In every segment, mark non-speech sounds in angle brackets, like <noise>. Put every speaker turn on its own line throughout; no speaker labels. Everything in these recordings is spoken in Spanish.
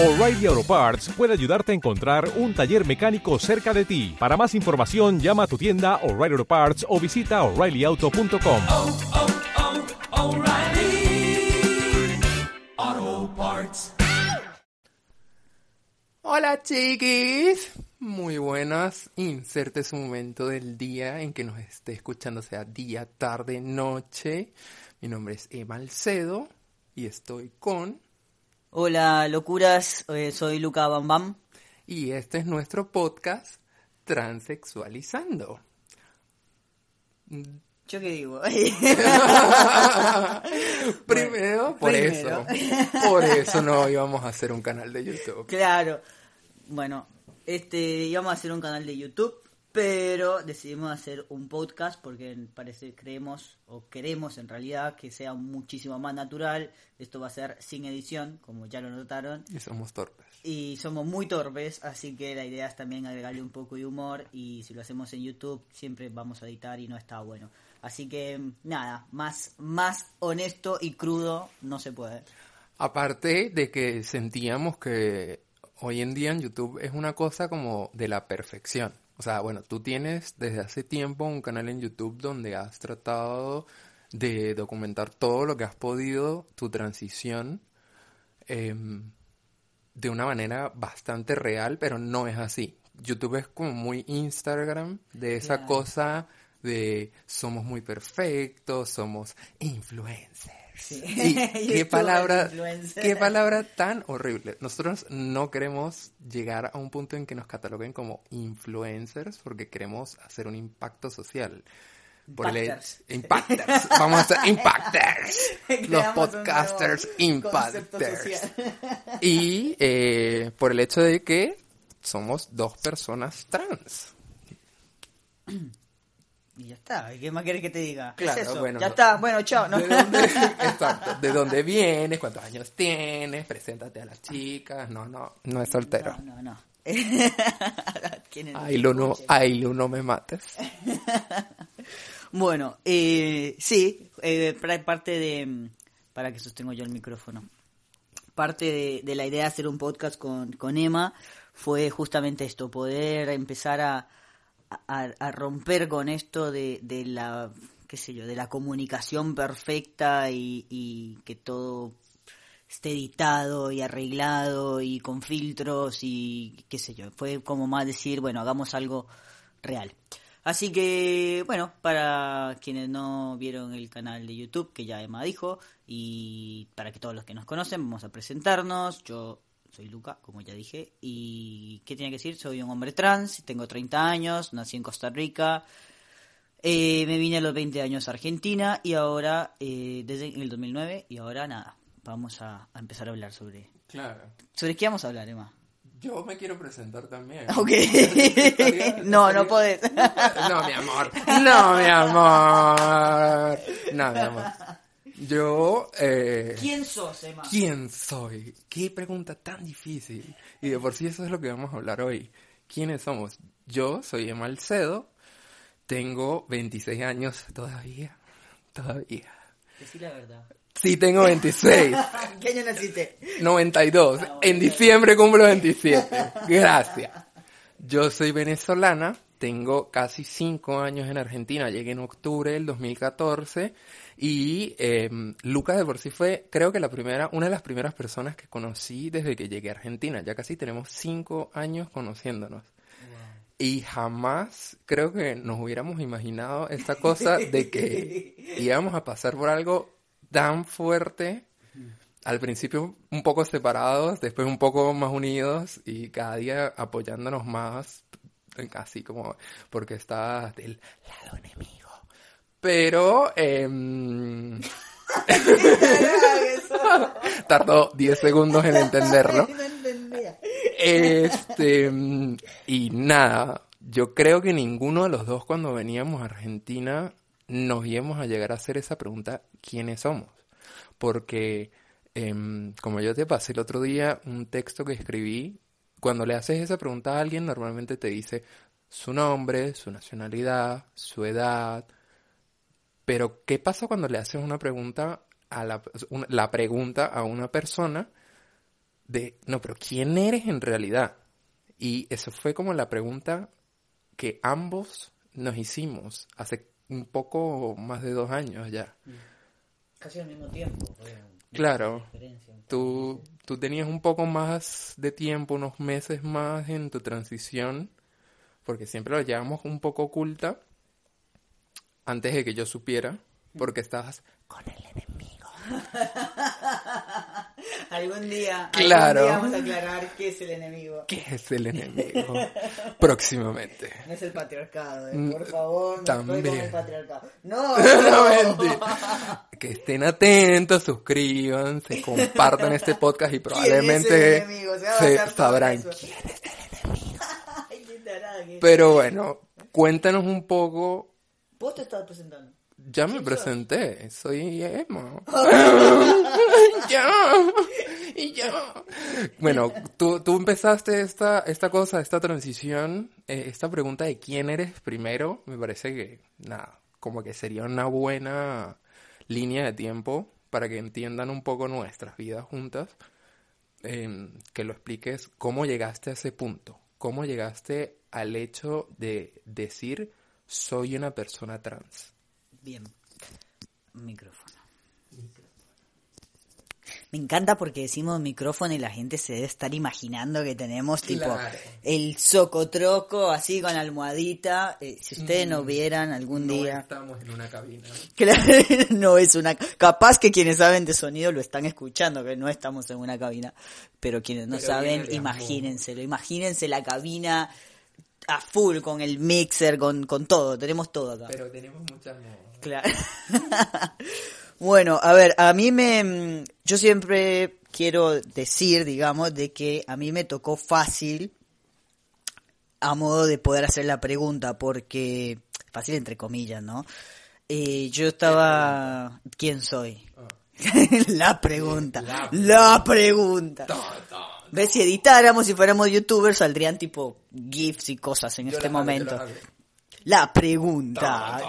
O'Reilly Auto Parts puede ayudarte a encontrar un taller mecánico cerca de ti. Para más información, llama a tu tienda O'Reilly Auto Parts o visita oreillyauto.com.
oh, oh, O'Reilly Auto Parts.
Hola chiquis, muy buenas. Inserte su momento del día en que nos esté escuchando, sea día, tarde, noche. Mi nombre es Emma Alcedo y estoy con...
Hola, locuras, eh, soy Luca Bam Bam.
Y este es nuestro podcast Transexualizando.
¿Yo qué digo? <laughs> <laughs>
Primero, por
primero.
eso. Por eso no íbamos a hacer un canal de YouTube.
claro. Bueno, este íbamos a hacer un canal de YouTube, pero decidimos hacer un podcast porque parece creemos o queremos en realidad que sea muchísimo más natural. Esto va a ser sin edición, como ya lo notaron.
Y somos torpes.
Y somos muy torpes, así que la idea es también agregarle un poco de humor y si lo hacemos en YouTube siempre vamos a editar y no está bueno. Así que nada, más, más honesto y crudo no se puede.
Aparte de que sentíamos que hoy en día en YouTube es una cosa como de la perfección. O sea, bueno, tú tienes desde hace tiempo un canal en YouTube donde has tratado de documentar todo lo que has podido, tu transición, em, de una manera bastante real, pero no es así. YouTube es como muy Instagram, de esa cosa de somos muy perfectos, somos influencers.
Sí.
Y <laughs> qué palabra, qué palabra tan horrible. Nosotros no queremos llegar a un punto en que nos cataloguen como influencers porque queremos hacer un impacto social. Por el
impacters.
Vamos a ser <laughs> impacters. Los podcasters
social.
Y <laughs> eh, por el hecho de que somos dos personas trans.
Y ya está, ¿qué más quieres que te diga? ¿Qué
Claro,
es eso?
bueno,
ya
no-
está, bueno, chao. ¿no?
¿De dónde, <laughs> exacto, ¿de dónde vienes? ¿Cuántos años tienes? Preséntate a las chicas. No, no, no es soltero.
No, no, no. <laughs> ¿Quiénes nos
Ay, lo no, no me mates. <laughs>
Bueno, eh, sí, eh, parte de... Para que sostengo yo el micrófono. Parte de, de la idea de hacer un podcast con, con Emma fue justamente esto, poder empezar a, a, romper con esto de, de la, qué sé yo, de la comunicación perfecta y, y que todo esté editado y arreglado y con filtros y qué sé yo. Fue como más decir, bueno, hagamos algo real. Así que, bueno, para quienes no vieron el canal de YouTube, que ya Emma dijo, y para que todos los que nos conocen, vamos a presentarnos. Yo soy Luca, como ya dije, y ¿qué tenía que decir? Soy un hombre trans, tengo 30 años, nací en Costa Rica, eh, me vine a los 20 años a Argentina y ahora, eh, desde el 2009, y ahora nada, vamos a, a empezar a hablar sobre...
Claro.
¿Sobre qué vamos a hablar, Emma?
Yo me quiero presentar también. <laughs>
Ok.
Estaría- <laughs>
no, no podés.
No, mi amor. No, mi amor. No, mi amor. Yo, eh,
¿Quién sos, Emma?
¿quién soy? Qué pregunta tan difícil. Y de por sí eso es lo que vamos a hablar hoy. ¿Quiénes somos? Yo soy Emma Alcedo. Tengo 26 años todavía. Todavía.
Decí la verdad.
Sí, tengo 26. <laughs>
¿Qué año naciste?
92. En diciembre cumplo 27. Gracias. Yo soy venezolana, tengo casi 5 años en Argentina, llegué en octubre del 2014 y eh, Lucas de por sí fue, creo que la primera, una de las primeras personas que conocí desde que llegué a Argentina. Ya casi tenemos 5 años conociéndonos. Y jamás creo que nos hubiéramos imaginado esta cosa de que <laughs> íbamos a pasar por algo tan fuerte. Al principio un poco separados, después un poco más unidos y cada día apoyándonos más, así como porque está del lado enemigo. Pero em, <laughs> tardó 10 segundos en entenderlo. <laughs> Este, y nada, yo creo que ninguno de los dos cuando veníamos a Argentina nos íbamos a llegar a hacer esa pregunta, ¿quiénes somos? Porque, em, como yo te pasé el otro día, un texto que escribí, cuando le haces esa pregunta a alguien, normalmente te dice su nombre, su nacionalidad, su edad, pero ¿qué pasa cuando le haces una pregunta a la, una- la pregunta a una persona de, no, pero ¿quién eres en realidad? Y eso fue como la pregunta que ambos nos hicimos hace un poco más de dos años ya.
Casi al mismo tiempo.
Claro, tú, tú tenías un poco más de tiempo, unos meses más en tu transición, porque siempre lo llevamos un poco oculta, antes de que yo supiera, porque estabas con el enemigo. <laughs>
algún día,
Claro.
algún día vamos a aclarar qué es el enemigo.
¿Qué es el <laughs> enemigo? Próximamente.
No es el patriarcado, eh,
Mm,
por favor, no estoy con
también.
el patriarcado. <laughs> No,
No. Que estén atentos, suscríbanse, compartan este podcast y probablemente
enemigo? Se
sabrán quién es el
que-
Pero bueno, cuéntanos un poco.
Vos te estabas presentando.
Ya me
¿Quién
presenté, soy Emma. <laughs> ya, y ya. Bueno, tú, tú empezaste esta, esta cosa, esta transición, eh, esta pregunta de quién eres primero, me parece que, nada, como que sería una buena línea de tiempo para que entiendan un poco nuestras vidas juntas, eh, que lo expliques cómo llegaste a ese punto, cómo llegaste al hecho de decir soy una persona trans.
Bien. Micrófono. Me encanta porque decimos micrófono y la gente se debe estar imaginando que tenemos tipo el socotroco así con almohadita. Eh, si ustedes nos vieran algún
Mm. No
día.
estamos en una cabina.
Claro, <laughs> no es una... Capaz que quienes saben de sonido lo están escuchando, que no estamos en una cabina. Pero quienes no
Pero
saben, imagínenselo. Imagínense la cabina a full con el mixer, con, con todo. Tenemos todo acá.
Pero tenemos muchas no.
Claro. <laughs> bueno, a ver, a mí me... mm, Yo siempre quiero decir, digamos, de que a mí me tocó fácil a modo de poder hacer la pregunta, porque... Fácil entre comillas, ¿no? Eh, yo estaba... ¿Quién soy? <laughs> la pregunta.
La
La pregunta. ¿Ves? Si editáramos, si fuéramos youtubers, saldrían tipo GIFs y cosas en este momento. La pregunta. <laughs>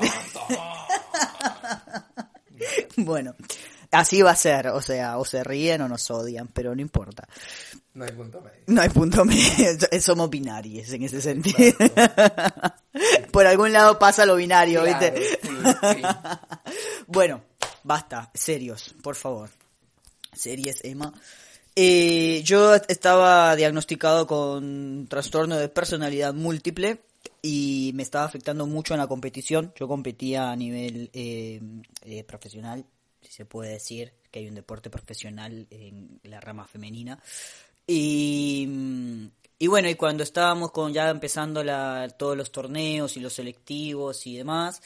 bueno, así va a ser, o sea, o se ríen o nos odian, pero no importa.
No hay punto medio.
No hay punto medio, <laughs> somos binarios en ese sentido. <laughs> Por algún lado pasa lo binario, ¿viste?
Sí, sí.
Bueno, basta, serios, por favor. Series, Emma. Eh, yo estaba diagnosticado con trastorno de personalidad múltiple y me estaba afectando mucho en la competición. Yo competía a nivel eh, eh, profesional, si se puede decir que hay un deporte profesional en la rama femenina. Y, y bueno, y cuando estábamos con ya empezando la, todos los torneos y los selectivos y demás,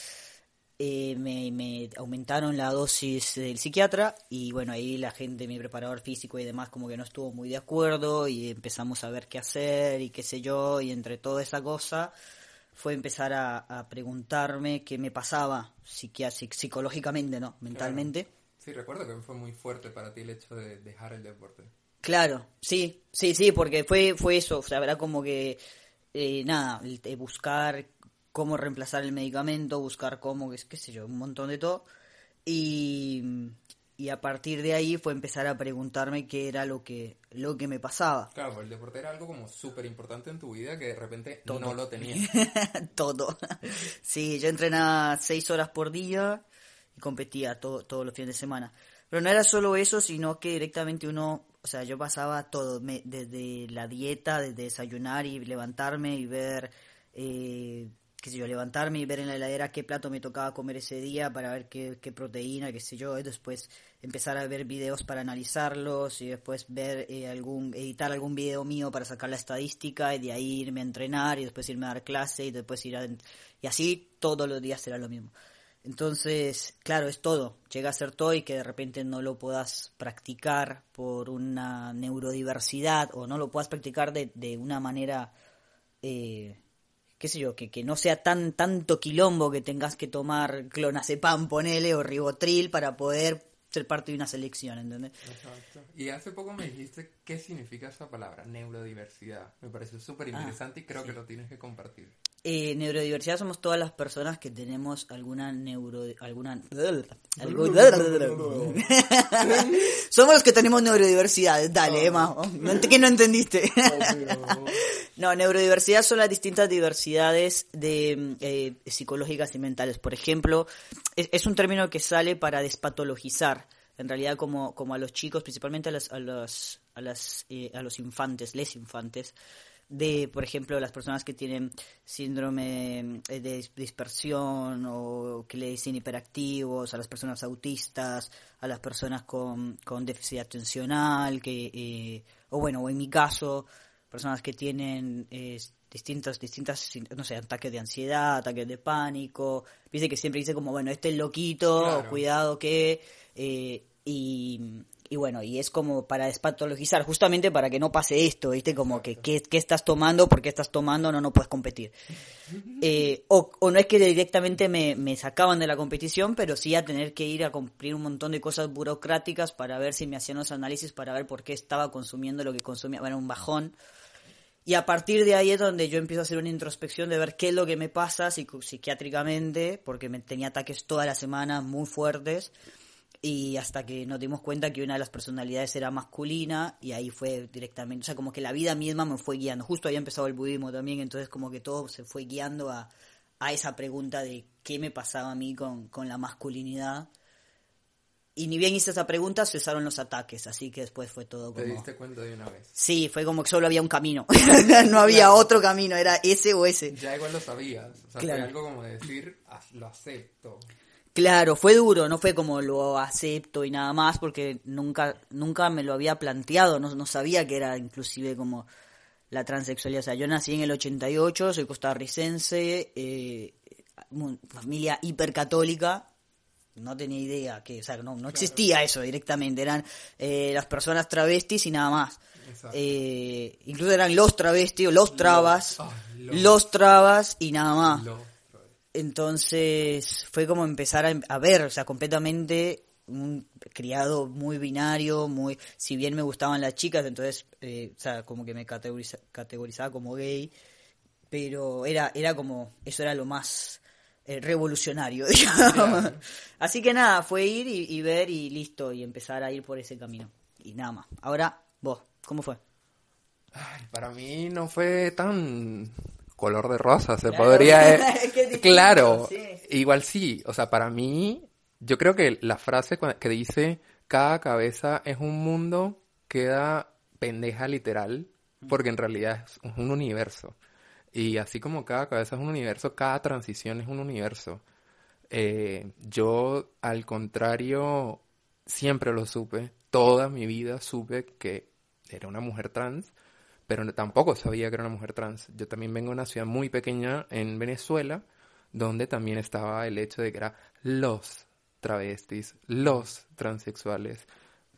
eh, me, me aumentaron la dosis del psiquiatra y bueno, ahí la gente, mi preparador físico y demás, como que no estuvo muy de acuerdo y empezamos a ver qué hacer y qué sé yo, y entre toda esa cosa fue empezar a, a preguntarme qué me pasaba psicológicamente, ¿no? Mentalmente.
Sí, recuerdo que fue muy fuerte para ti el hecho de dejar el deporte.
Claro, sí, sí, sí, porque fue, fue eso, o sea, era como que, eh, nada, eh, buscar cómo reemplazar el medicamento, buscar cómo, qué, qué sé yo, un montón de todo, y, y a partir de ahí fue empezar a preguntarme qué era lo que, lo que me pasaba.
Claro, el deporte era algo como súper importante en tu vida que de repente no lo tenías. <laughs>
todo. Sí, yo entrenaba seis horas por día y competía todo, todos los fines de semana. Pero no era solo eso, sino que directamente uno, o sea, yo pasaba todo, me- desde la dieta, desde desayunar y levantarme y ver, eh, qué sé yo, levantarme y ver en la heladera qué plato me tocaba comer ese día para ver qué, qué proteína, qué sé yo, y después empezar a ver videos para analizarlos y después ver eh, algún, editar algún video mío para sacar la estadística y de ahí irme a entrenar y después irme a dar clase y después ir a... Y así todos los días será lo mismo. Entonces, claro, es todo. Llega a ser todo y que de repente no lo puedas practicar por una neurodiversidad o no lo puedas practicar de, de una manera, eh, qué sé yo, que, que no sea tan tanto quilombo que tengas que tomar clonazepam, ponele, o ribotril para poder ser parte de una selección, ¿entendés?
Exacto. Y hace poco me dijiste qué significa esa palabra, neurodiversidad. Me pareció súper interesante y creo que lo tienes que compartir.
Eh, neurodiversidad somos todas las personas que tenemos alguna neuro alguna <laughs> somos los que tenemos neurodiversidad. Dale Emma. No, ent- que no entendiste <laughs> no neurodiversidad son las distintas diversidades de eh, psicológicas y mentales. Por ejemplo es, es un término que sale para despatologizar en realidad como, como a los chicos principalmente a los a los a las eh, a los infantes les infantes de, por ejemplo, las personas que tienen síndrome eh, de dis- dispersión o que le dicen hiperactivos, a las personas autistas, a las personas con, con déficit atencional, que, eh, o bueno, o en mi caso, personas que tienen eh, distintas, distintas, no sé, ataques de ansiedad, ataques de pánico, viste que siempre dice como, bueno, este es loquito,
Claro.
cuidado que, eh, y, y bueno, y es como para despatologizar, justamente para que no pase esto, ¿viste? Como que ¿qué, qué estás tomando, por qué estás tomando, no, no puedes competir. <laughs> Eh, o, o no es que directamente me, me sacaban de la competición, pero sí a tener que ir a cumplir un montón de cosas burocráticas para ver si me hacían los análisis, para ver por qué estaba consumiendo lo que consumía. Bueno, un bajón. Y a partir de ahí es donde yo empiezo a hacer una introspección de ver qué es lo que me pasa psiquiátricamente, porque me tenía ataques toda la semana muy fuertes y hasta que nos dimos cuenta que una de las personalidades era masculina y ahí fue directamente, o sea, como que la vida misma me fue guiando. Justo había empezado el budismo también, entonces como que todo se fue guiando a, a esa pregunta de qué me pasaba a mí con, con la masculinidad. Y ni bien hice esa pregunta, cesaron los ataques, así que después fue todo
Te
como...
diste cuenta de una vez.
Sí, fue como que solo había un camino, <laughs> no había otro camino, era ese o ese.
Ya igual lo sabías. O sea,
Claro.
fue algo como de decir, "Ah, lo acepto.
Claro, fue duro, no fue como lo acepto y nada más, porque nunca, nunca me lo había planteado, no, no sabía que era inclusive como la transexualidad. O sea, yo nací en el 88, soy costarricense, eh, familia hipercatólica, no tenía idea que, o sea, no, no existía eso directamente, eran eh, las personas travestis y nada más. Eh, incluso eran los travestis o los trabas,
ah, los.
los trabas y nada más.
Lo-
Entonces fue como empezar a, a ver, o sea, completamente un criado muy binario, muy, si bien me gustaban las chicas, entonces, eh, o sea, como que me categoriza- categorizaba como gay, pero era, era como, eso era lo más eh, revolucionario, <laughs> digamos. Así que nada, fue ir y, y ver y listo, y empezar a ir por ese camino. Y nada más. Ahora, vos, ¿cómo fue?
Ay, para mí no fue tan color de rosa, se
Claro.
podría... <laughs>
Distinto, <laughs>
claro,
sí.
igual sí, o sea, para mí, yo creo que la frase que dice, cada cabeza es un mundo, queda pendeja literal, porque en realidad es un universo. Y así como cada cabeza es un universo, cada transición es un universo. Eh, yo, al contrario, siempre lo supe. Toda mi vida supe que era una mujer trans, pero tampoco sabía que era una mujer trans. Yo también vengo de una ciudad muy pequeña en Venezuela, donde también estaba el hecho de que era los travestis, los transexuales,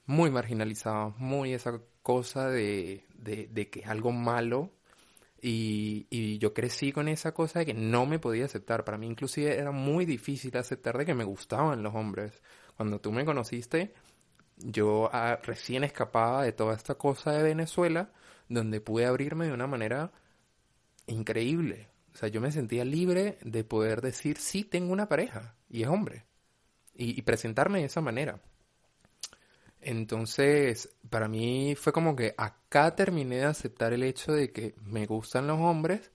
muy marginalizados, muy esa cosa de, de, de que es algo malo y, y yo crecí con esa cosa de que no me podía aceptar. Para mí inclusive era muy difícil aceptar de que me gustaban los hombres. Cuando tú me conociste, yo ah, recién escapaba de toda esta cosa de Venezuela, donde pude abrirme de una manera increíble. O sea, yo me sentía libre de poder decir, sí, tengo una pareja y es hombre. Y, y presentarme de esa manera. Entonces, para mí fue como que acá terminé de aceptar el hecho de que me gustan los hombres,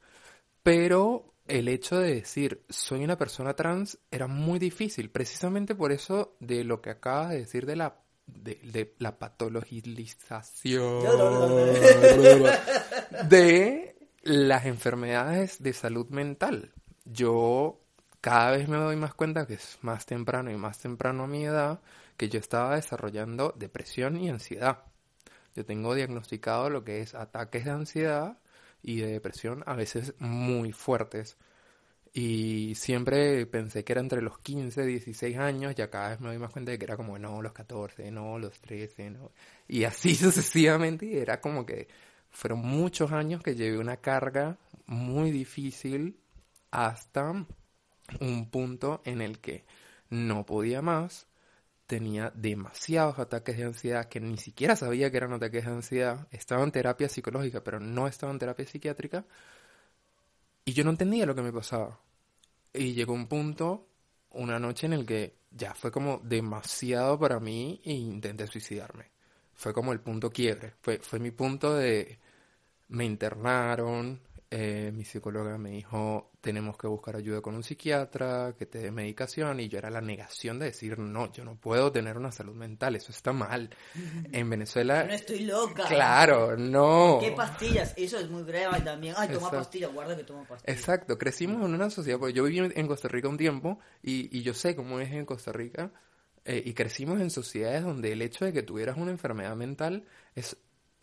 pero el hecho de decir soy una persona trans era muy difícil, precisamente por eso de lo que acabas de decir de la de, de la patologización de las enfermedades de salud mental. Yo cada vez me doy más cuenta que es más temprano y más temprano a mi edad que yo estaba desarrollando depresión y ansiedad. Yo tengo diagnosticado lo que es ataques de ansiedad y de depresión a veces muy fuertes. Y siempre pensé que era entre los 15, 16 años, ya cada vez me doy más cuenta de que era como, no, los 14, no, los 13, no. Y así <laughs> sucesivamente, y era como que fueron muchos años que llevé una carga muy difícil hasta un punto en el que no podía más, tenía demasiados ataques de ansiedad que ni siquiera sabía que eran ataques de ansiedad. Estaba en terapia psicológica, pero no estaba en terapia psiquiátrica. Y yo no entendía lo que me pasaba. Y llegó un punto, una noche en el que ya fue como demasiado para mí e intenté suicidarme. Fue como el punto quiebre. Fue, fue mi punto de... Me internaron, eh, mi psicóloga me dijo, tenemos que buscar ayuda con un psiquiatra, que te dé medicación, y yo era la negación de decir, no, yo no puedo tener una salud mental, eso está mal. <laughs> En Venezuela...
No estoy loca.
Claro, no.
¿Qué pastillas? Eso es muy grave también. Ay, toma pastillas, guarda que toma pastillas.
Exacto, crecimos en una sociedad, porque yo viví en Costa Rica un tiempo y, y yo sé cómo es en Costa Rica eh, y crecimos en sociedades donde el hecho de que tuvieras una enfermedad mental es,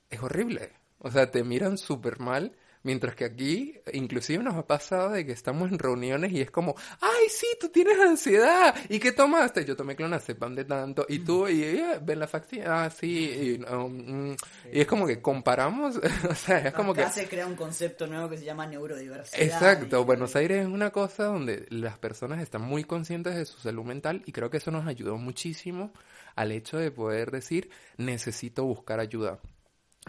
es horrible. O sea, te miran súper mal, mientras que aquí inclusive nos ha pasado de que estamos en reuniones y es como, ay, sí, tú tienes ansiedad, ¿y qué tomaste? Yo tomé clonazepam de tanto, y tú, y eh, ven la facción, ah, sí, y, um, mm, y es como que comparamos, <laughs> o sea, es como que...
Se crea un concepto nuevo que se llama neurodiversidad.
Exacto,
Y-
Buenos Aires es una cosa donde las personas están muy conscientes de su salud mental y creo que eso nos ayudó muchísimo al hecho de poder decir necesito buscar ayuda.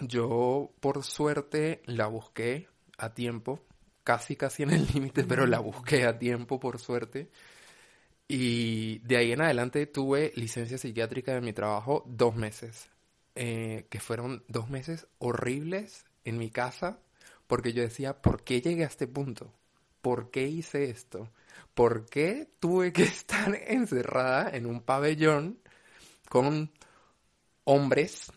Yo por suerte la busqué a tiempo, casi casi en el <laughs> límite, pero la busqué a tiempo por suerte. Y de ahí en adelante tuve licencia psiquiátrica de mi trabajo dos meses, eh, que fueron dos meses horribles en mi casa, porque yo decía, ¿por qué llegué a este punto? ¿Por qué hice esto? ¿Por qué tuve que <laughs> estar encerrada en un pabellón con hombres?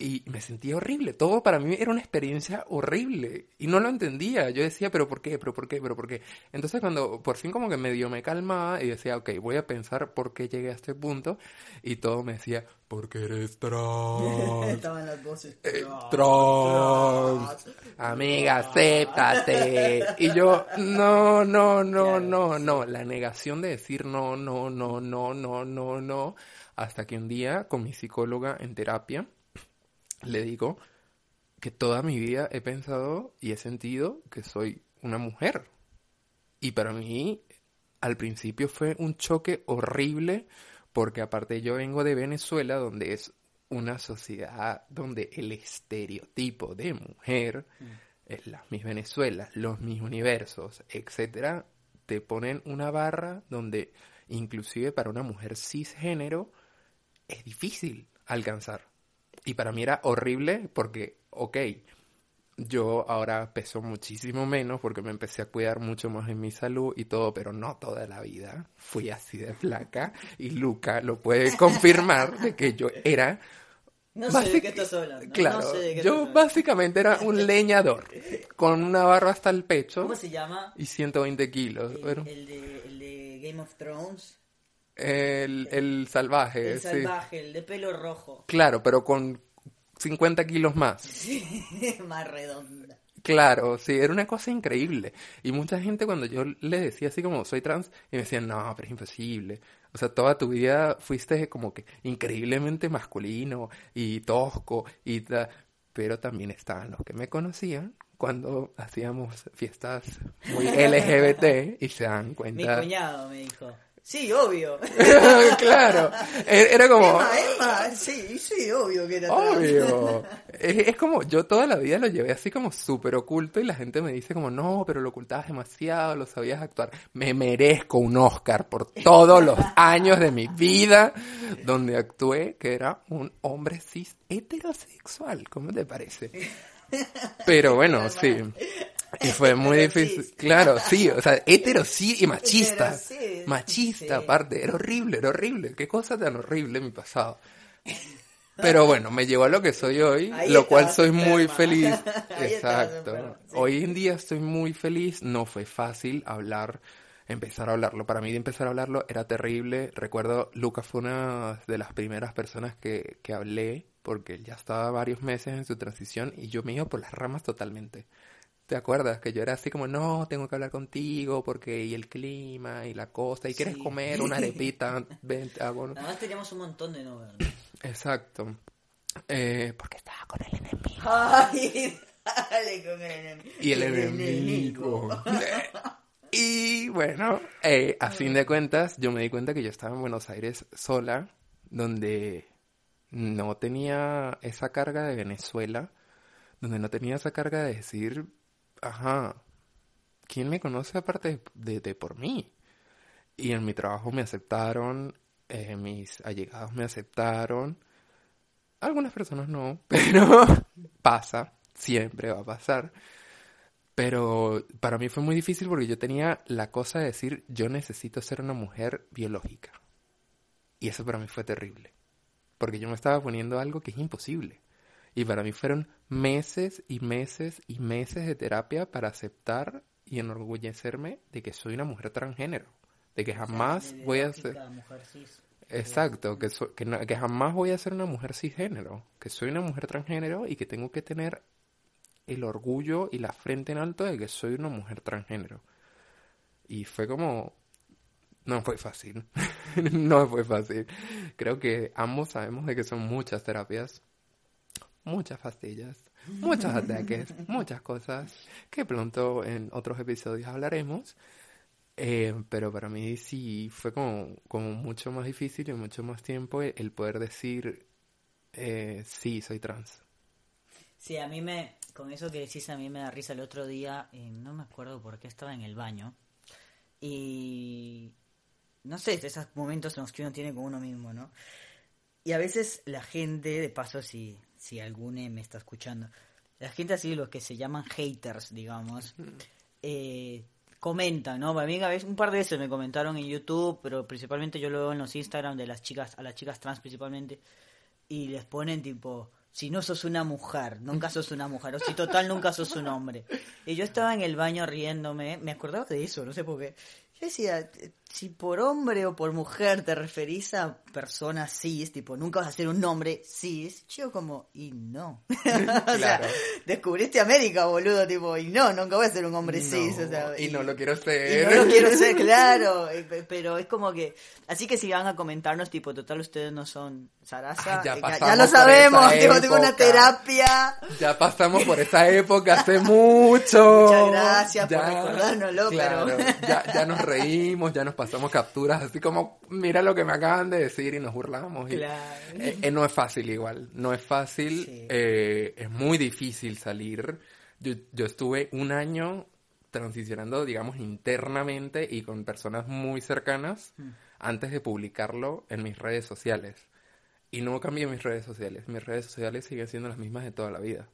Y me sentía horrible. Todo para mí era una experiencia horrible. Y no lo entendía. Yo decía, ¿pero por qué? ¿Pero por qué? ¿Pero por qué? Entonces cuando por fin como que medio me calmaba y decía, ok, voy a pensar por qué llegué a este punto. Y todo me decía, porque eres trans. <laughs>
Estaban las voces.
Eh,
trans,
trans. Amiga, acéptate. Y yo, no, no, no, no, no. La negación de decir no, no, no, no, no, no, no. Hasta que un día con mi psicóloga en terapia le digo que toda mi vida he pensado y he sentido que soy una mujer. Y para mí, al principio fue un choque horrible, porque aparte yo vengo de Venezuela, donde es una sociedad donde el estereotipo de mujer, es la mis Venezuela, los mis universos, etcétera, te ponen una barra donde inclusive para una mujer cisgénero es difícil alcanzar. Y para mí era horrible porque, ok, yo ahora peso muchísimo menos porque me empecé a cuidar mucho más en mi salud y todo, pero no toda la vida. Fui así de flaca y Luca lo puede <laughs> confirmar de que yo era...
No sé de qué estás hablando.
Claro,
no sé de qué
yo
estás
básicamente era un <laughs> leñador con una barra hasta el pecho
¿Cómo se llama?
y 120 kilos.
El,
Era
el de, el de Game of Thrones.
El, el salvaje,
El
sí.
salvaje, el de pelo rojo.
Claro, pero con 50 kilos más. <laughs>
Más redonda.
Claro, sí, era una cosa increíble. Y mucha gente cuando yo le decía así como soy trans, y me decían, no, pero es imposible. O sea, toda tu vida fuiste como que increíblemente masculino y tosco y ta- Pero también estaban los que me conocían cuando hacíamos fiestas muy <laughs> LGBT y se dan
Mi
cuenta.
cuñado me dijo. Sí, obvio. <laughs>
claro, e- era como...
Emma, Emma, sí, sí, obvio que era.
Obvio. <laughs> Es, es como, yo toda la vida lo llevé así como súper oculto y la gente me dice como, no, pero lo ocultabas demasiado, lo sabías actuar. Me merezco un Oscar por todos los <laughs> años de mi vida donde actué que era un hombre cis heterosexual. ¿Cómo te parece? Pero bueno, sí. Y fue muy difícil. Claro, sí, o sea, hetero sí y machista.
Heterosis,
Machista,
sí.
aparte, era horrible, era horrible. Qué cosa tan horrible mi pasado. <laughs> Pero bueno, me llevó a lo que soy hoy,
Ahí
lo cual soy muy feliz. <laughs>
Ahí
Exacto.
enferma, sí.
Hoy en día estoy muy feliz. No fue fácil hablar, empezar a hablarlo. Para mí de empezar a hablarlo era terrible. Recuerdo, Lucas fue una de las primeras personas que, que hablé, porque él ya estaba varios meses en su transición y yo me iba por las ramas totalmente. ¿Te acuerdas? Que yo era así como, no, tengo que hablar contigo porque y el clima y la costa y quieres
Sí.
comer una <laughs> arepita, ven, hago un-
Además teníamos un montón de novios.
Exacto. Eh, porque estaba con el enemigo.
Ay, <laughs> dale con el enemigo.
Y el enemigo. <laughs> y bueno, eh, a fin de cuentas, yo me di cuenta que yo estaba en Buenos Aires sola, donde no tenía esa carga de Venezuela, donde no tenía esa carga de decir, ajá, ¿quién me conoce aparte de, de por mí? Y en mi trabajo me aceptaron, eh, mis allegados me aceptaron, algunas personas no, <laughs> pero pasa, siempre va a pasar. Pero para mí fue muy difícil porque yo tenía la cosa de decir, yo necesito ser una mujer biológica. Y eso para mí fue terrible. Porque yo me estaba poniendo algo que es imposible. Y para mí fueron meses y meses y meses de terapia para aceptar y enorgullecerme de que soy una mujer transgénero. De que jamás voy a ser... Exacto, que, so- que, no- que jamás voy a ser una mujer cisgénero, que soy una mujer transgénero y que tengo que tener el orgullo y la frente en alto de que soy una mujer transgénero. Y fue como... No fue fácil, <laughs> no fue fácil. Creo que ambos sabemos de que son muchas terapias, muchas pastillas, muchos ataques, muchas cosas que pronto en otros episodios hablaremos. Eh, pero para mí sí fue como, como mucho más difícil y mucho más tiempo el, poder decir eh, sí, soy trans.
Sí, a mí me, con eso que decís, a mí me da risa el otro día, eh, no me acuerdo por qué estaba en el baño, y no sé, esos momentos en los que uno tiene con uno mismo, ¿no? Y a veces la gente, de paso, si, si alguno me está escuchando, la gente así, los que se llaman haters, digamos, eh, comentan, ¿no? A mí a veces, un par de veces me comentaron en YouTube, pero principalmente yo lo veo en los Instagram de las chicas, a las chicas trans principalmente, y les ponen tipo, si no sos una mujer, nunca sos una mujer, o si total nunca sos un hombre. Y yo estaba en el baño riéndome, me acordaba de eso, no sé por qué. Yo decía, si por hombre o por mujer te referís a personas cis, tipo, nunca vas a ser un hombre cis, yo como, y no. <laughs> o sea, descubriste América, boludo, tipo, y no, nunca voy a ser un hombre cis, o sea,
y, no lo quiero
y
ser.
no lo quiero ser, <laughs> claro, eh, pe- pero es como que, así que si van a comentarnos, tipo, total, ustedes no son Sarasa,
Ay, ya
eh,
pasamos
ya lo
por
sabemos,
esa <laughs>
tipo, tengo una terapia.
Ya pasamos por esa época hace mucho.
Muchas gracias por recordárnoslo,
claro,
pero-
ya, ya nos reímos, ya nos pasamos capturas, así como, mira lo que me acaban de decir y nos burlamos. y-
Claro.
Eh, eh, no es fácil igual, no es fácil,
Sí.
eh, es muy difícil salir. Yo, yo estuve un año transicionando, digamos, internamente y con personas muy cercanas
Mm.
antes de publicarlo en mis redes sociales. Y no cambié mis redes sociales, mis redes sociales siguen siendo las mismas de toda la vida.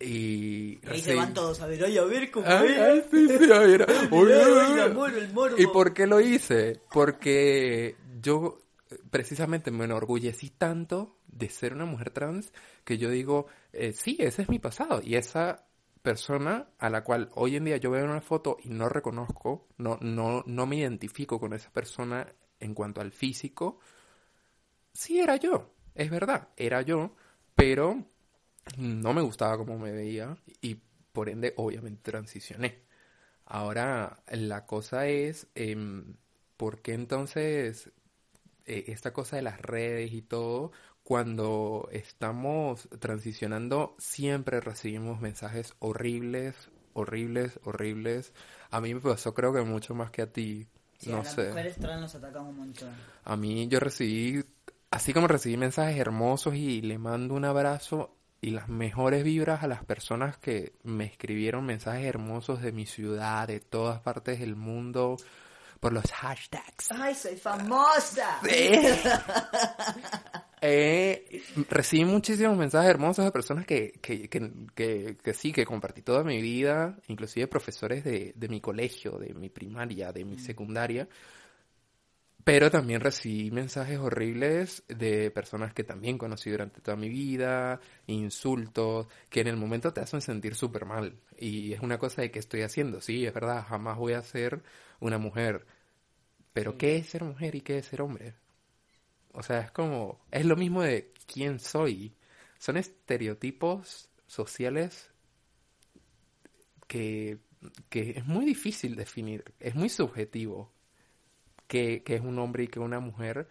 Y,
Y ahí se van todos a ver, ay, a ver cómo
Ay, sí, sí, <laughs>
el morbo.
¿Y por qué lo hice? Porque yo precisamente me enorgullecí tanto de ser una mujer trans que yo digo, eh, sí, ese es mi pasado. Y esa persona a la cual hoy en día yo veo una foto y no reconozco, no, no, no me identifico con esa persona en cuanto al físico, sí era yo, es verdad, era yo, pero no me gustaba cómo me veía y por ende obviamente transicioné. Ahora la cosa es, em, ¿por qué entonces eh, esta cosa de las redes y todo, cuando estamos transicionando, siempre recibimos mensajes horribles, horribles, horribles? A mí me pasó creo que mucho más que a ti,
Sí, a
no
las
sé.
mujeres trans nos atacan un montón.
A mí yo recibí, así como recibí mensajes hermosos y le mando un abrazo y las mejores vibras a las personas que me escribieron mensajes hermosos de mi ciudad, de todas partes del mundo, por los hashtags.
¡Ay, soy famosa! <laughs>
Eh, recibí muchísimos mensajes hermosos de personas que, que, que, que, que sí, que compartí toda mi vida, inclusive profesores de, de mi colegio, de mi primaria, de mi secundaria. Pero también recibí mensajes horribles de personas que también conocí durante toda mi vida, insultos, que en el momento te hacen sentir súper mal. Y es una cosa de que estoy haciendo, sí, es verdad, jamás voy a ser una mujer. Pero ¿qué es ser mujer y qué es ser hombre? O sea, es como, es lo mismo de quién soy. Son estereotipos sociales que, que es muy difícil definir, es muy subjetivo que, que es un hombre y que una mujer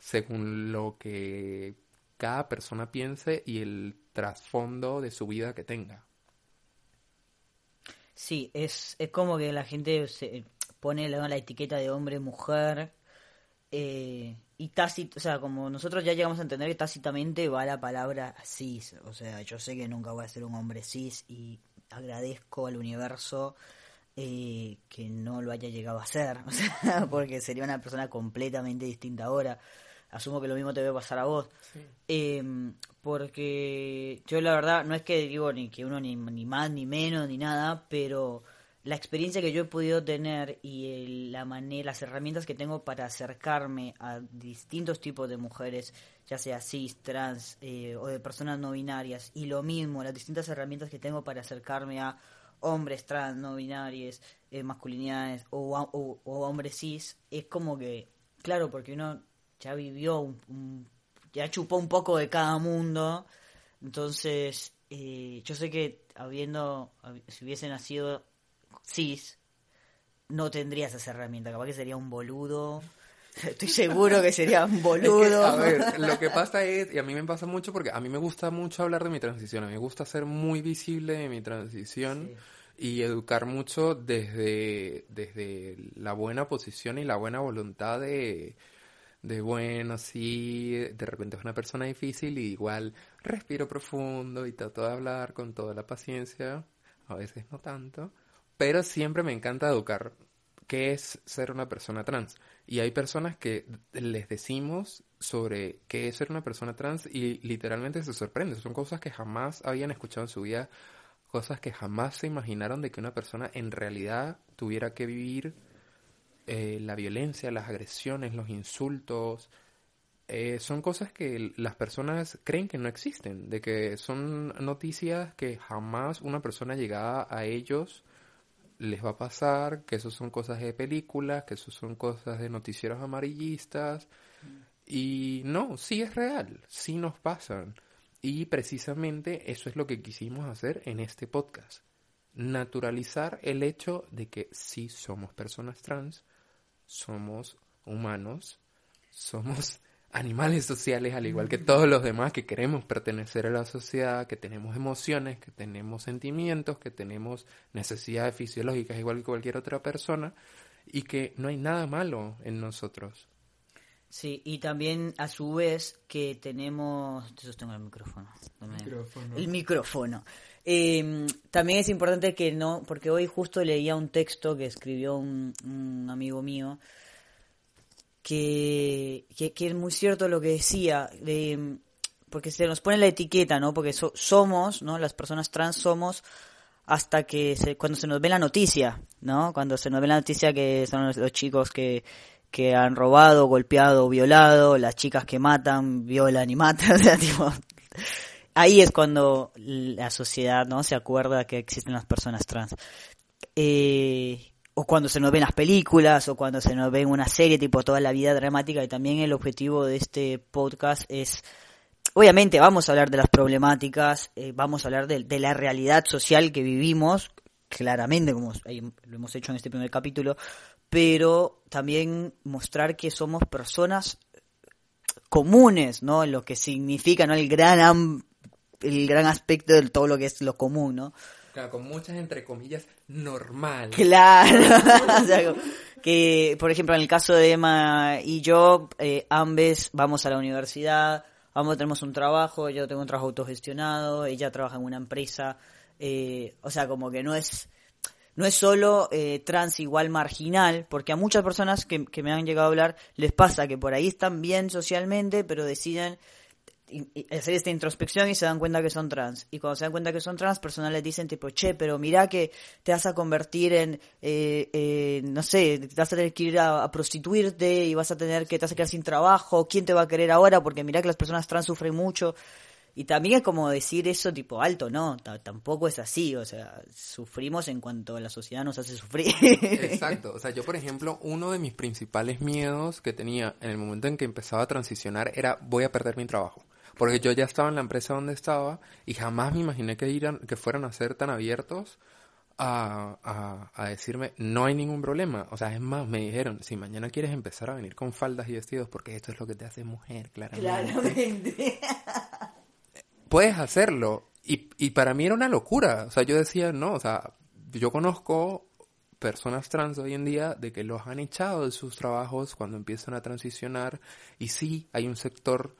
según lo que cada persona piense y el trasfondo de su vida que tenga.
Sí, es, es como que la gente se pone la, etiqueta de hombre, mujer, eh, y tácito, o sea, como nosotros ya llegamos a entender que tácitamente va la palabra cis, o sea, yo sé que nunca voy a ser un hombre cis y agradezco al universo eh, que no lo haya llegado a ser, <laughs> o sea, porque sería una persona completamente distinta ahora. Asumo que lo mismo te debe pasar a vos. Eh, porque yo la verdad, no es que digo ni que uno ni, ni más ni menos ni nada, pero la experiencia que yo he podido tener y el- la manera, las herramientas que tengo para acercarme a distintos tipos de mujeres, ya sea cis, trans eh, o de personas no binarias, y lo mismo, las distintas herramientas que tengo para acercarme a hombres trans, no binarios, eh, masculinidades o, o- hombres cis, es como que, claro, porque uno ya vivió, un, ya chupó un poco de cada mundo, entonces eh, yo sé que habiendo, hab- si hubiese nacido cis, no tendrías esa herramienta, capaz que sería un boludo. Estoy seguro que sería un
Es que,
boludo.
a ver, lo que pasa es, y a mí me pasa mucho porque a mí me gusta mucho hablar de mi transición, a mí me gusta ser muy visible de mi transición y educar mucho desde, desde la buena posición y la buena voluntad de, de bueno, sí, de repente es una persona difícil y igual respiro profundo y trato de hablar con toda la paciencia, a veces no tanto, pero siempre me encanta educar qué es ser una persona trans. Y hay personas que les decimos sobre qué es ser una persona trans y literalmente se sorprenden. Son cosas que jamás habían escuchado en su vida, cosas que jamás se imaginaron de que una persona en realidad tuviera que vivir eh, la violencia, las agresiones, los insultos. eh, son cosas que las personas creen que no existen, de que son noticias que jamás una persona llegada a ellos les va a pasar, que eso son cosas de películas, que eso son cosas de noticieros amarillistas. Y no, sí es real, sí nos pasan. Y precisamente eso es lo que quisimos hacer en este podcast. Naturalizar el hecho de que sí somos personas trans, somos humanos, somos animales sociales al igual que todos los demás que queremos pertenecer a la sociedad, que tenemos emociones, que tenemos sentimientos, que tenemos necesidades fisiológicas igual que cualquier otra persona y que no hay nada malo en nosotros.
Sí, y también a su vez que tenemos... Te sostengo el micrófono. El micrófono. Eh, también es importante que no, porque hoy justo leía un texto que escribió un, un amigo mío, que, que, es muy cierto lo que decía, de- porque se nos pone la etiqueta, ¿no? Porque so- somos, ¿no? Las personas trans somos hasta que se, cuando se nos ve la noticia, ¿no? Cuando se nos ve la noticia que son los, chicos que, que han robado, golpeado, violado, las chicas que matan, violan y matan, <laughs> ahí es cuando la sociedad, ¿no? Se acuerda que existen las personas trans. Eh, o cuando se nos ven las películas, o cuando se nos ve en una serie, tipo toda la vida dramática, y también el objetivo de este podcast es obviamente vamos a hablar de las problemáticas, eh, vamos a hablar de, de la realidad social que vivimos, claramente, como lo hemos hecho en este primer capítulo, pero también mostrar que somos personas comunes, ¿no? Lo que significa, ¿no? El gran, el gran aspecto de todo lo que es lo común, ¿no?
Claro, con muchas entre comillas normal.
Claro. <laughs> Que, por ejemplo, en el caso de Emma y yo, eh, vamos a la universidad, ambos tenemos un trabajo, yo tengo un trabajo autogestionado, ella trabaja en una empresa, eh, o sea, como que no es no es solo eh, trans igual marginal, porque a muchas personas que, que me han llegado a hablar les pasa que por ahí están bien socialmente, pero deciden hacer esta introspección y se dan cuenta que son trans. Y cuando se dan cuenta que son trans, personas les dicen tipo, che, pero mira que te vas a convertir en, eh, eh, no sé, vas a tener que ir a, prostituirte y vas a tener que, te vas a quedar sin trabajo, ¿quién te va a querer ahora? Porque mira que las personas trans sufren mucho. Y también es como decir eso tipo alto, no, ta- tampoco es así, o sea, sufrimos en cuanto la sociedad nos hace sufrir.
Exacto, o sea, yo por ejemplo, uno de mis principales miedos que tenía en el momento en que empezaba a transicionar era voy a perder mi trabajo. Porque yo ya estaba en la empresa donde estaba y jamás me imaginé que, iran, que fueran a ser tan abiertos a, a, a decirme no hay ningún problema. O sea, es más, me dijeron, si mañana quieres empezar a venir con faldas y vestidos, porque esto es lo que te hace mujer, claramente.
Claramente. <laughs>
puedes hacerlo. Y, y para mí era una locura. O sea, yo decía, no, o sea, yo conozco personas trans hoy en día de que los han echado de sus trabajos cuando empiezan a transicionar y sí hay un sector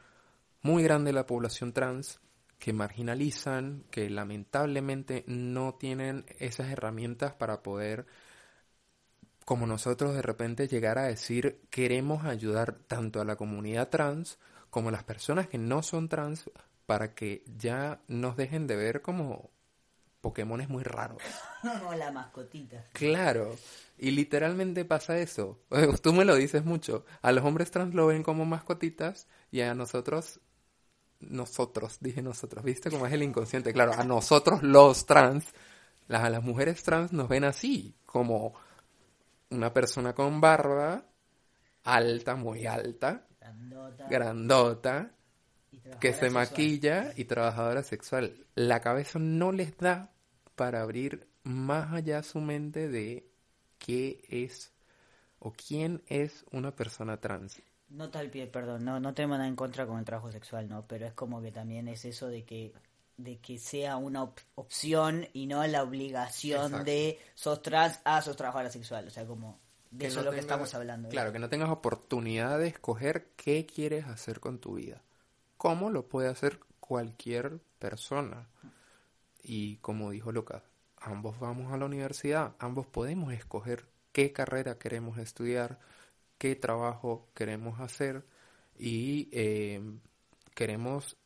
muy grande de la población trans que marginalizan, que lamentablemente no tienen esas herramientas para poder, como nosotros de repente, llegar a decir queremos ayudar tanto a la comunidad trans como a las personas que no son trans para que ya nos dejen de ver como Pokémones muy raros. <laughs>
Como la mascotita.
Claro, y literalmente pasa eso. <laughs> Tú me lo dices mucho. A los hombres trans lo ven como mascotitas y a nosotros, nosotros, dije nosotros, ¿viste cómo es el inconsciente? Claro, a nosotros los trans, las, a las mujeres trans nos ven así, como una persona con barba, alta, muy alta,
Grandota.
que se
sexual.
maquilla y trabajadora sexual. La cabeza no les da para abrir más allá su mente de qué es o quién es una persona trans.
No tal pie, perdón, no, no tenemos nada en contra con el trabajo sexual, ¿no? Pero es como que también es eso de que de que sea una op- opción y no la obligación
Exacto.
de sos trans, ah, sos trabajadora sexual. O sea, como de
Que
eso
no
es lo que estamos hablando. ¿eh?
Claro, que no tengas oportunidad de escoger qué quieres hacer con tu vida. ¿Cómo lo puede hacer cualquier persona? Y como dijo Lucas, ambos vamos a la universidad, ambos podemos escoger qué carrera queremos estudiar, qué trabajo queremos hacer y eh, queremos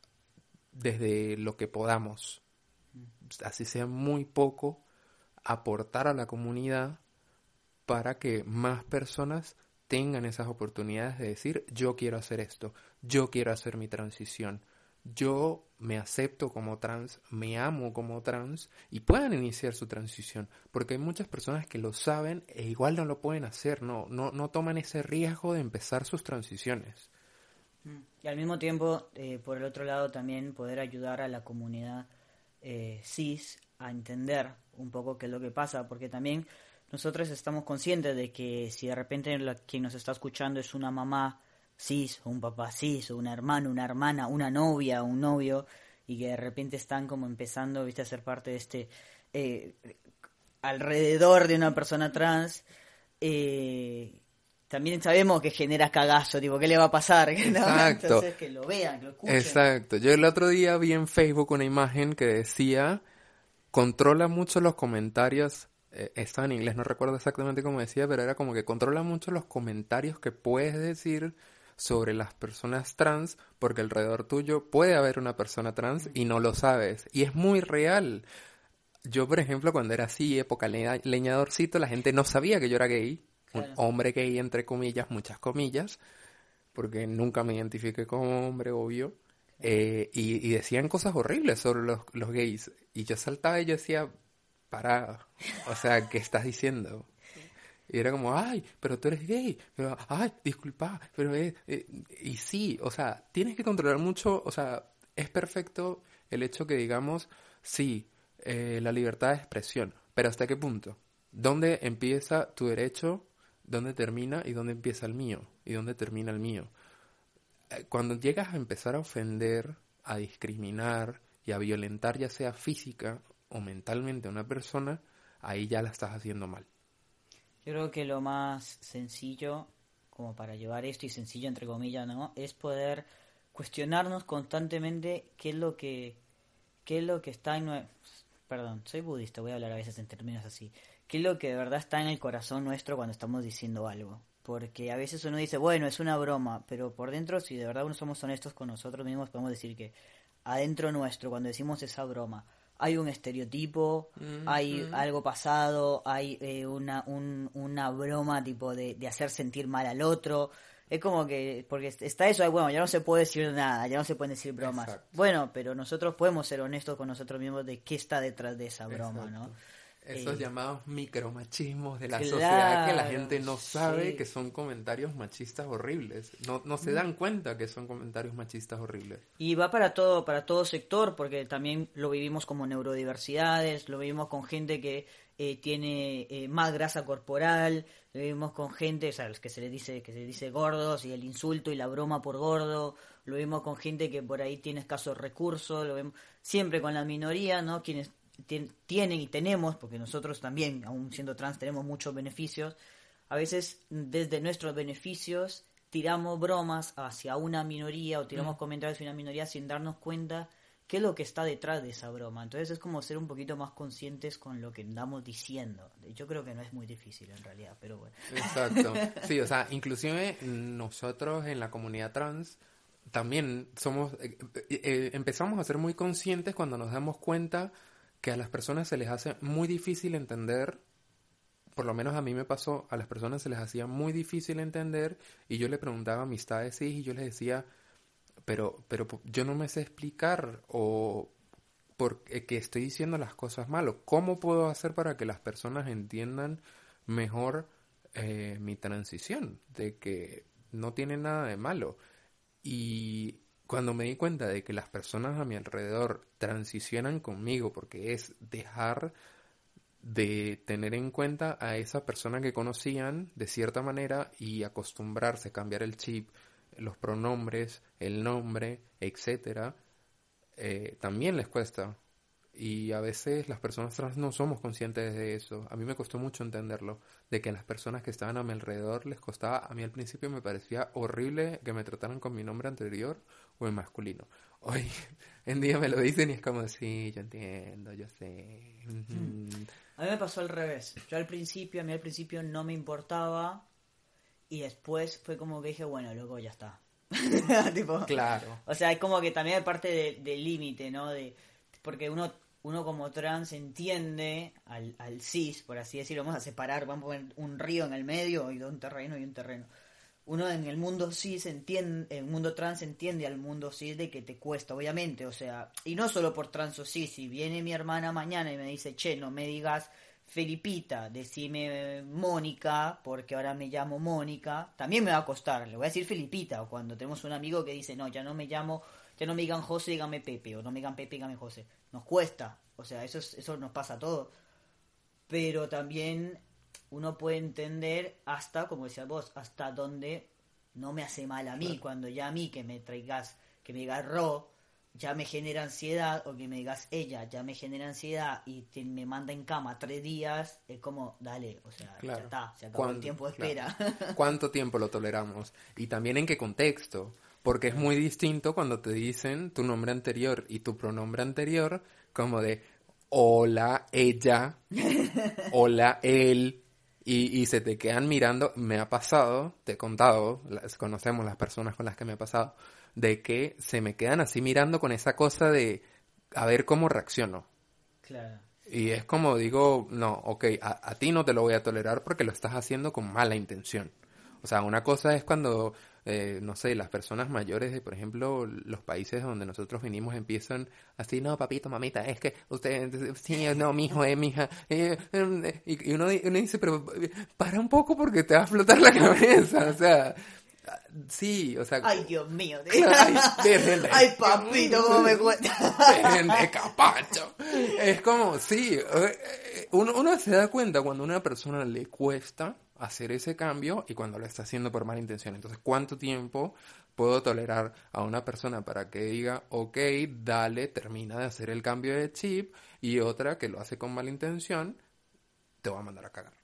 desde lo que podamos, así sea muy poco, aportar a la comunidad para que más personas tengan esas oportunidades de decir yo quiero hacer esto, yo quiero hacer mi transición, yo me acepto como trans, me amo como trans y puedan iniciar su transición, porque hay muchas personas que lo saben e igual no lo pueden hacer, no, no, no toman ese riesgo de empezar sus transiciones.
Y al mismo tiempo, eh, por el otro lado, también poder ayudar a la comunidad eh, cis a entender un poco qué es lo que pasa, porque también nosotros estamos conscientes de que si de repente la- quien nos está escuchando es una mamá cis, o un papá cis, o un hermano, una hermana, una novia, un novio, y que de repente están como empezando, viste, a ser parte de este eh, alrededor de una persona trans, eh, también sabemos que genera cagazo, tipo, ¿qué le va a pasar? <laughs>
Exacto.
Entonces que lo vean, que lo escuchen.
Exacto. Yo el otro día vi en Facebook una imagen que decía, controla mucho los comentarios, eh, estaba en inglés, no recuerdo exactamente cómo decía, pero era como que controla mucho los comentarios que puedes decir sobre las personas trans, porque alrededor tuyo puede haber una persona trans y no lo sabes. Y es muy real. Yo, por ejemplo, cuando era así, época leña- leñadorcito, la gente no sabía que yo era gay. Un hombre gay, entre comillas, muchas comillas, porque nunca me identifiqué como hombre, obvio. Eh, y, y decían cosas horribles sobre los, los gays. Y yo saltaba y yo decía, para, o sea, ¿qué estás diciendo? Y era como, ay, pero tú eres gay, pero, ay, disculpa, pero es, eh", y sí, o sea, tienes que controlar mucho, o sea, es perfecto el hecho que digamos, sí, eh, la libertad de expresión, pero ¿hasta qué punto? ¿Dónde empieza tu derecho? ¿Dónde termina y dónde empieza el mío? ¿Y dónde termina el mío? Eh, Cuando llegas a empezar a ofender, a discriminar y a violentar ya sea física o mentalmente a una persona, ahí ya la estás haciendo mal.
Yo creo que lo más sencillo, como para llevar esto, y sencillo entre comillas, ¿no? Es poder cuestionarnos constantemente qué es lo que, qué es lo que está en... Perdón, soy budista, voy a hablar a veces en términos así. ¿Qué es lo que de verdad está en el corazón nuestro cuando estamos diciendo algo? Porque a veces uno dice, bueno, es una broma, pero por dentro, si de verdad uno somos honestos con nosotros mismos, podemos decir que adentro nuestro, cuando decimos esa broma, hay un estereotipo, hay algo pasado, hay eh, una, un- una broma tipo de, de hacer sentir mal al otro. Es como que, porque está eso, bueno, ya no se puede decir nada, ya no se pueden decir bromas.
Exacto.
Bueno, pero nosotros podemos ser honestos con nosotros mismos de qué está detrás de esa broma, ¿no?
Esos
Eh,
llamados micromachismos de la
claro,
sociedad que la gente no sabe
sí.
que son comentarios machistas horribles. No, no se dan cuenta que son comentarios machistas horribles.
Y va para todo, para todo sector, porque también lo vivimos como neurodiversidades, lo vivimos con gente que eh, tiene eh, más grasa corporal, lo vivimos con gente, o sea, los que se les dice, que se les dice gordos y el insulto y la broma por gordo, lo vimos con gente que por ahí tiene escasos recursos, lo vemos siempre con la minoría, ¿no? Quienes tienen y tenemos, porque nosotros también, aún siendo trans, tenemos muchos beneficios, a veces desde nuestros beneficios tiramos bromas hacia una minoría o tiramos comentarios hacia una minoría sin darnos cuenta qué es lo que está detrás de esa broma. Entonces es como ser un poquito más conscientes con lo que andamos diciendo. Yo creo que no es muy difícil en realidad, pero bueno.
Exacto. <laughs> Sí, o sea, inclusive nosotros en la comunidad trans también somos, eh, eh, eh, empezamos a ser muy conscientes cuando nos damos cuenta que a las personas se les hace muy difícil entender, por lo menos a mí me pasó, a las personas se les hacía muy difícil entender y yo le preguntaba a amistades sí y yo les decía, pero, pero yo no me sé explicar o porque que estoy diciendo las cosas mal o cómo puedo hacer para que las personas entiendan mejor eh, mi transición, de que no tiene nada de malo. Y cuando me di cuenta de que las personas a mi alrededor transicionan conmigo, porque es dejar de tener en cuenta a esa persona que conocían de cierta manera y acostumbrarse a cambiar el chip, los pronombres, el nombre, etcétera, eh, también les cuesta. Y a veces las personas trans no somos conscientes de eso. A mí me costó mucho entenderlo, de que a las personas que estaban a mi alrededor les costaba, a mí al principio me parecía horrible que me trataran con mi nombre anterior o en masculino. Hoy <laughs> en día me lo dicen y es como, sí, yo entiendo, yo sé. ujú".
A mí me pasó al revés. Yo al principio, a mí al principio no me importaba y después fue como que dije, bueno, luego ya está. <laughs> Tipo,
Claro.
O sea, es como que también es parte de- del límite, ¿no? De, porque uno, uno como trans entiende al, cis, por así decirlo, vamos a separar, vamos a poner un río en el medio y un terreno y un terreno. Uno en el mundo cis entiende, en el mundo trans entiende al mundo cis de que te cuesta, obviamente, o sea, y no solo por trans o cis, si viene mi hermana mañana y me dice, che, no me digas Felipita, decime Mónica, porque ahora me llamo Mónica, también me va a costar, le voy a decir Felipita, o cuando tenemos un amigo que dice, no, ya no me llamo, ya no me digan José, dígame Pepe, o no me digan Pepe, dígame José, nos cuesta, o sea, eso, es- eso nos pasa a todos, pero también uno puede entender hasta, como decías vos, hasta donde no me hace mal a mí, cuando ya a mí que me traigas, que me digas Ro, ya me genera ansiedad, o que me digas ella, ya me genera ansiedad y te- me manda en cama tres días, es como, dale, o sea,
Claro.
ya está, se acabó el tiempo de
Claro.
espera.
¿Cuánto tiempo lo toleramos? Y también en qué contexto. Porque es muy distinto cuando te dicen tu nombre anterior y tu pronombre anterior, como de hola, ella, <laughs> hola, él, y, y se te quedan mirando. Me ha pasado, te he contado, las, conocemos las personas con las que me ha pasado, de que se me quedan así mirando con esa cosa de a ver cómo reacciono.
claro.
Y es como digo, no, ok, a, a ti no te lo voy a tolerar porque lo estás haciendo con mala intención. O sea, una cosa es cuando, eh, no sé, las personas mayores de, por ejemplo, los países donde nosotros vinimos empiezan así, no, papito, mamita, es que usted, sí, no, mi hijo, eh, mi hija. eh, eh", y uno, di- uno dice, pero para un poco porque te va a explotar la cabeza. O sea, sí, o sea.
Ay, Dios mío.
Ay, <laughs> de-
Ay, papito, cómo me cuesta.
De capacho. Es como, sí, eh, uno, uno se da cuenta cuando a una persona le cuesta hacer ese cambio y cuando lo está haciendo por mala intención. Entonces, ¿cuánto tiempo puedo tolerar a una persona para que diga, ok, dale, termina de hacer el cambio de chip y otra que lo hace con mala intención, te va a mandar a cagar?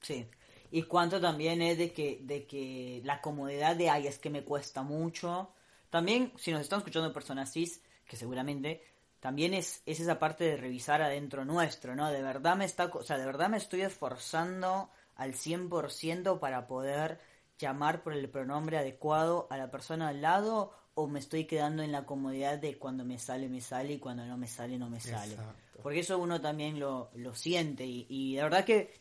Sí. Y cuánto también es de que, de que la comodidad de, ay, es que me cuesta mucho. También, si nos están escuchando personas cis, que seguramente, también es, es esa parte de revisar adentro nuestro, ¿no? De verdad me está, o sea, de verdad me estoy esforzando al 100% para poder llamar por el pronombre adecuado a la persona al lado o me estoy quedando en la comodidad de cuando me sale, me sale y cuando no me sale, no me sale.
Exacto.
Porque eso uno también lo, lo siente y, y la verdad que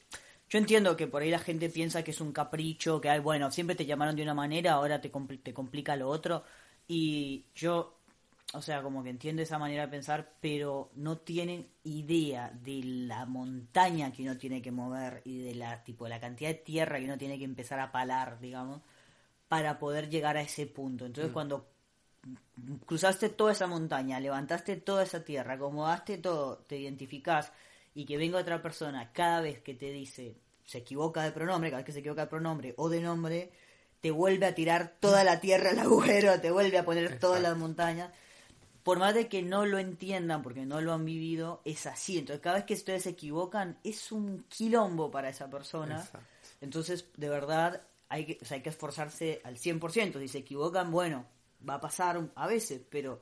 yo entiendo que por ahí la gente piensa que es un capricho, que hay, bueno, siempre te llamaron de una manera, ahora te, compl- te complica lo otro. Y yo, o sea, como que entiendo esa manera de pensar, pero no tienen idea de la montaña que uno tiene que mover y de la, tipo, la cantidad de tierra que uno tiene que empezar a palar, digamos, para poder llegar a ese punto. Entonces, cuando cruzaste toda esa montaña, levantaste toda esa tierra, acomodaste todo, te identificás y que venga otra persona cada vez que te dice se equivoca de pronombre, cada vez que se equivoca de pronombre o de nombre, te vuelve a tirar toda la tierra al agujero, te vuelve a poner todas las montañas. Por más de que no lo entiendan porque no lo han vivido, es así. Entonces, cada vez que ustedes se equivocan, es un quilombo para esa persona.
Exacto.
Entonces, de verdad, hay que, o sea, hay que esforzarse al 100%. Si se equivocan, bueno, va a pasar a veces, pero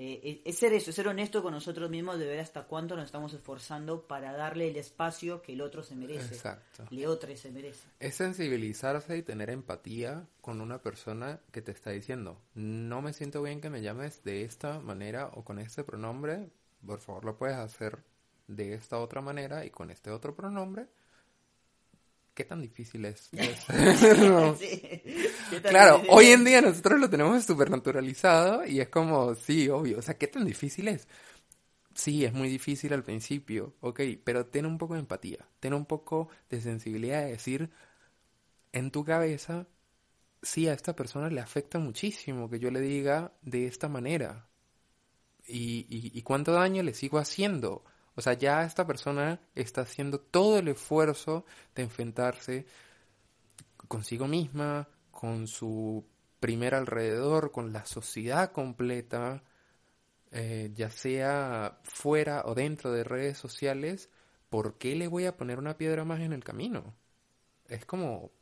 eh, es ser eso, es ser honesto con nosotros mismos de ver hasta cuánto nos estamos esforzando para darle el espacio que el otro se merece.
Exacto.
Le otro se merece.
Es sensibilizarse y tener empatía con una persona que te está diciendo, no me siento bien que me llames de esta manera o con este pronombre, por favor lo puedes hacer de esta otra manera y con este otro pronombre. ¿Qué tan difícil es? <laughs> No.
Sí. ¿Qué tal?
Claro, hoy en día nosotros lo tenemos súper naturalizado y es como, sí, obvio, o sea, ¿qué tan difícil es? Sí, es muy difícil al principio, ok, pero ten un poco de empatía, ten un poco de sensibilidad de decir en tu cabeza, sí, a esta persona le afecta muchísimo que yo le diga de esta manera. ¿Y, y, y cuánto daño le sigo haciendo? O sea, ya esta persona está haciendo todo el esfuerzo de enfrentarse consigo misma, con su primer alrededor, con la sociedad completa, eh, ya sea fuera o dentro de redes sociales, ¿por qué le voy a poner una piedra más en el camino? Es como,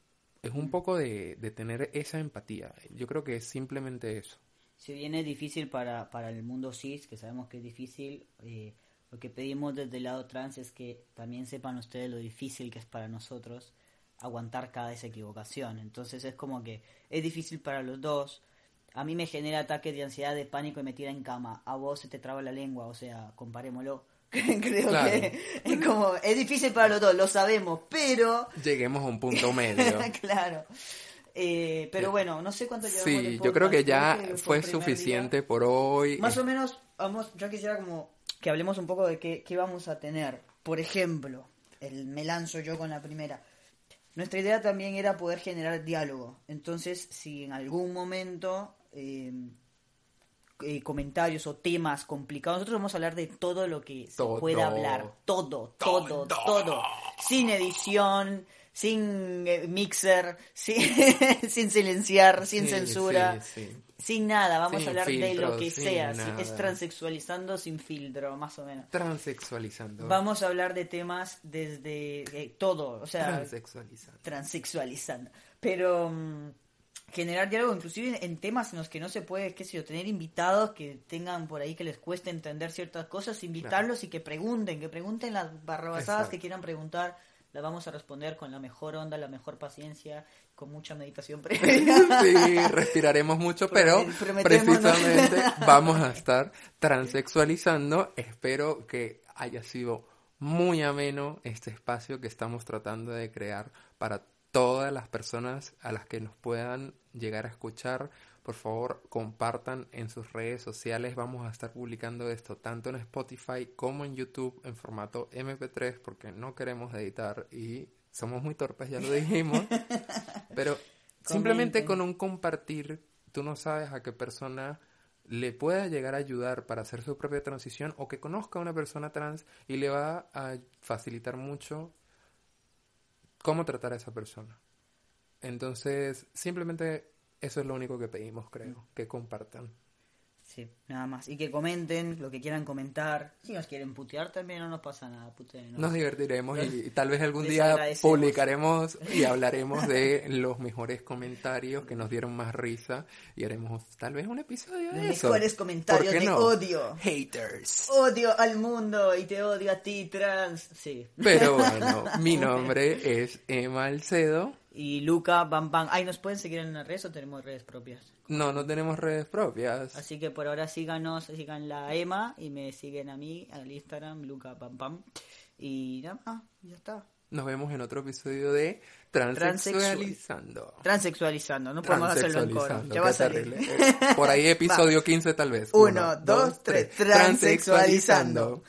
es un poco de, de tener esa empatía. Yo creo que es simplemente eso.
Si bien es difícil para, para el mundo cis, que sabemos que es difícil, eh, lo que pedimos desde el lado trans es que también sepan ustedes lo difícil que es para nosotros aguantar cada esa equivocación. Entonces es como que es difícil para los dos. A mí me genera ataques de ansiedad, de pánico y me tira en cama. A vos se te traba la lengua, o sea, comparémoslo. <laughs> Creo
Claro.
que es como, es difícil para los dos, lo sabemos, pero...
Lleguemos a un punto <laughs> medio.
claro. Eh, pero bueno, no sé cuánto llevamos
Sí, yo creo que
creo
ya
que
fue
día-
suficiente por hoy.
más o menos, vamos, yo quisiera como que hablemos un poco de qué, qué vamos a tener. Por ejemplo, el, me lanzo yo con la primera. Nuestra idea también era poder generar diálogo. Entonces, si en algún momento eh, eh, comentarios o temas complicados, nosotros vamos a hablar de todo lo que se pueda hablar. Todo, todo, todo. Sin edición, sin eh, mixer, <laughs> sin, sin silenciar, sin
Sí,
censura.
sí, sí.
Sin nada, vamos
Sin
a hablar de lo que sea. es transexualizando sin filtro, más o menos.
Transexualizando.
Vamos a hablar de temas desde eh, todo, o sea,
Transexualizando.
transexualizando. Pero mm, generar diálogo, inclusive en temas en los que no se puede, qué sé yo, tener invitados que tengan por ahí que les cueste entender ciertas cosas, invitarlos y que pregunten, que pregunten las barrabasadas
Exacto.
que quieran preguntar. Las vamos a responder con la mejor onda, la mejor paciencia, con mucha meditación <laughs> previa.
Sí, respiraremos mucho, pero precisamente <laughs> vamos a estar transexualizando. Espero que haya sido muy ameno este espacio que estamos tratando de crear para todas las personas a las que nos puedan llegar a escuchar. Por favor, compartan en sus redes sociales. Vamos a estar publicando esto tanto en Spotify como en YouTube en formato MP3 porque no queremos editar y somos muy torpes, ya lo dijimos. <laughs> Pero simplemente con un compartir, tú no sabes a qué persona le pueda llegar a ayudar para hacer su propia transición o que conozca a una persona trans y le va a facilitar mucho cómo tratar a esa persona. Entonces, simplemente eso es lo único que pedimos, creo, que compartan.
Sí, nada más. Y que comenten lo que quieran comentar. Si nos quieren putear también no nos pasa nada, puteen.
Nos divertiremos y, tal vez algún día publicaremos y <laughs> hablaremos de los mejores comentarios que nos dieron más risa y haremos tal vez un episodio de
Los
eso.
mejores
¿Por
comentarios de
no?
odio.
Haters.
Odio al mundo y te odio a ti, trans. Sí.
Pero bueno, <laughs> mi nombre es Emma Alcedo.
Y Luca, Bam Bam. Ay, ¿nos pueden seguir en las redes o tenemos redes propias?
No, no tenemos redes propias.
Así que por ahora síganos, sigan la Emma y me siguen a mí, al Instagram, Luca Bam Bam. Y nada más, ya está.
Nos vemos en otro episodio de Transexualizando.
Transexualizando, no podemos hacerlo en coro. Ya va a salir.
terrible. Eh, Por ahí <laughs> episodio 15 tal vez.
Uno, dos, tres. Transexualizando.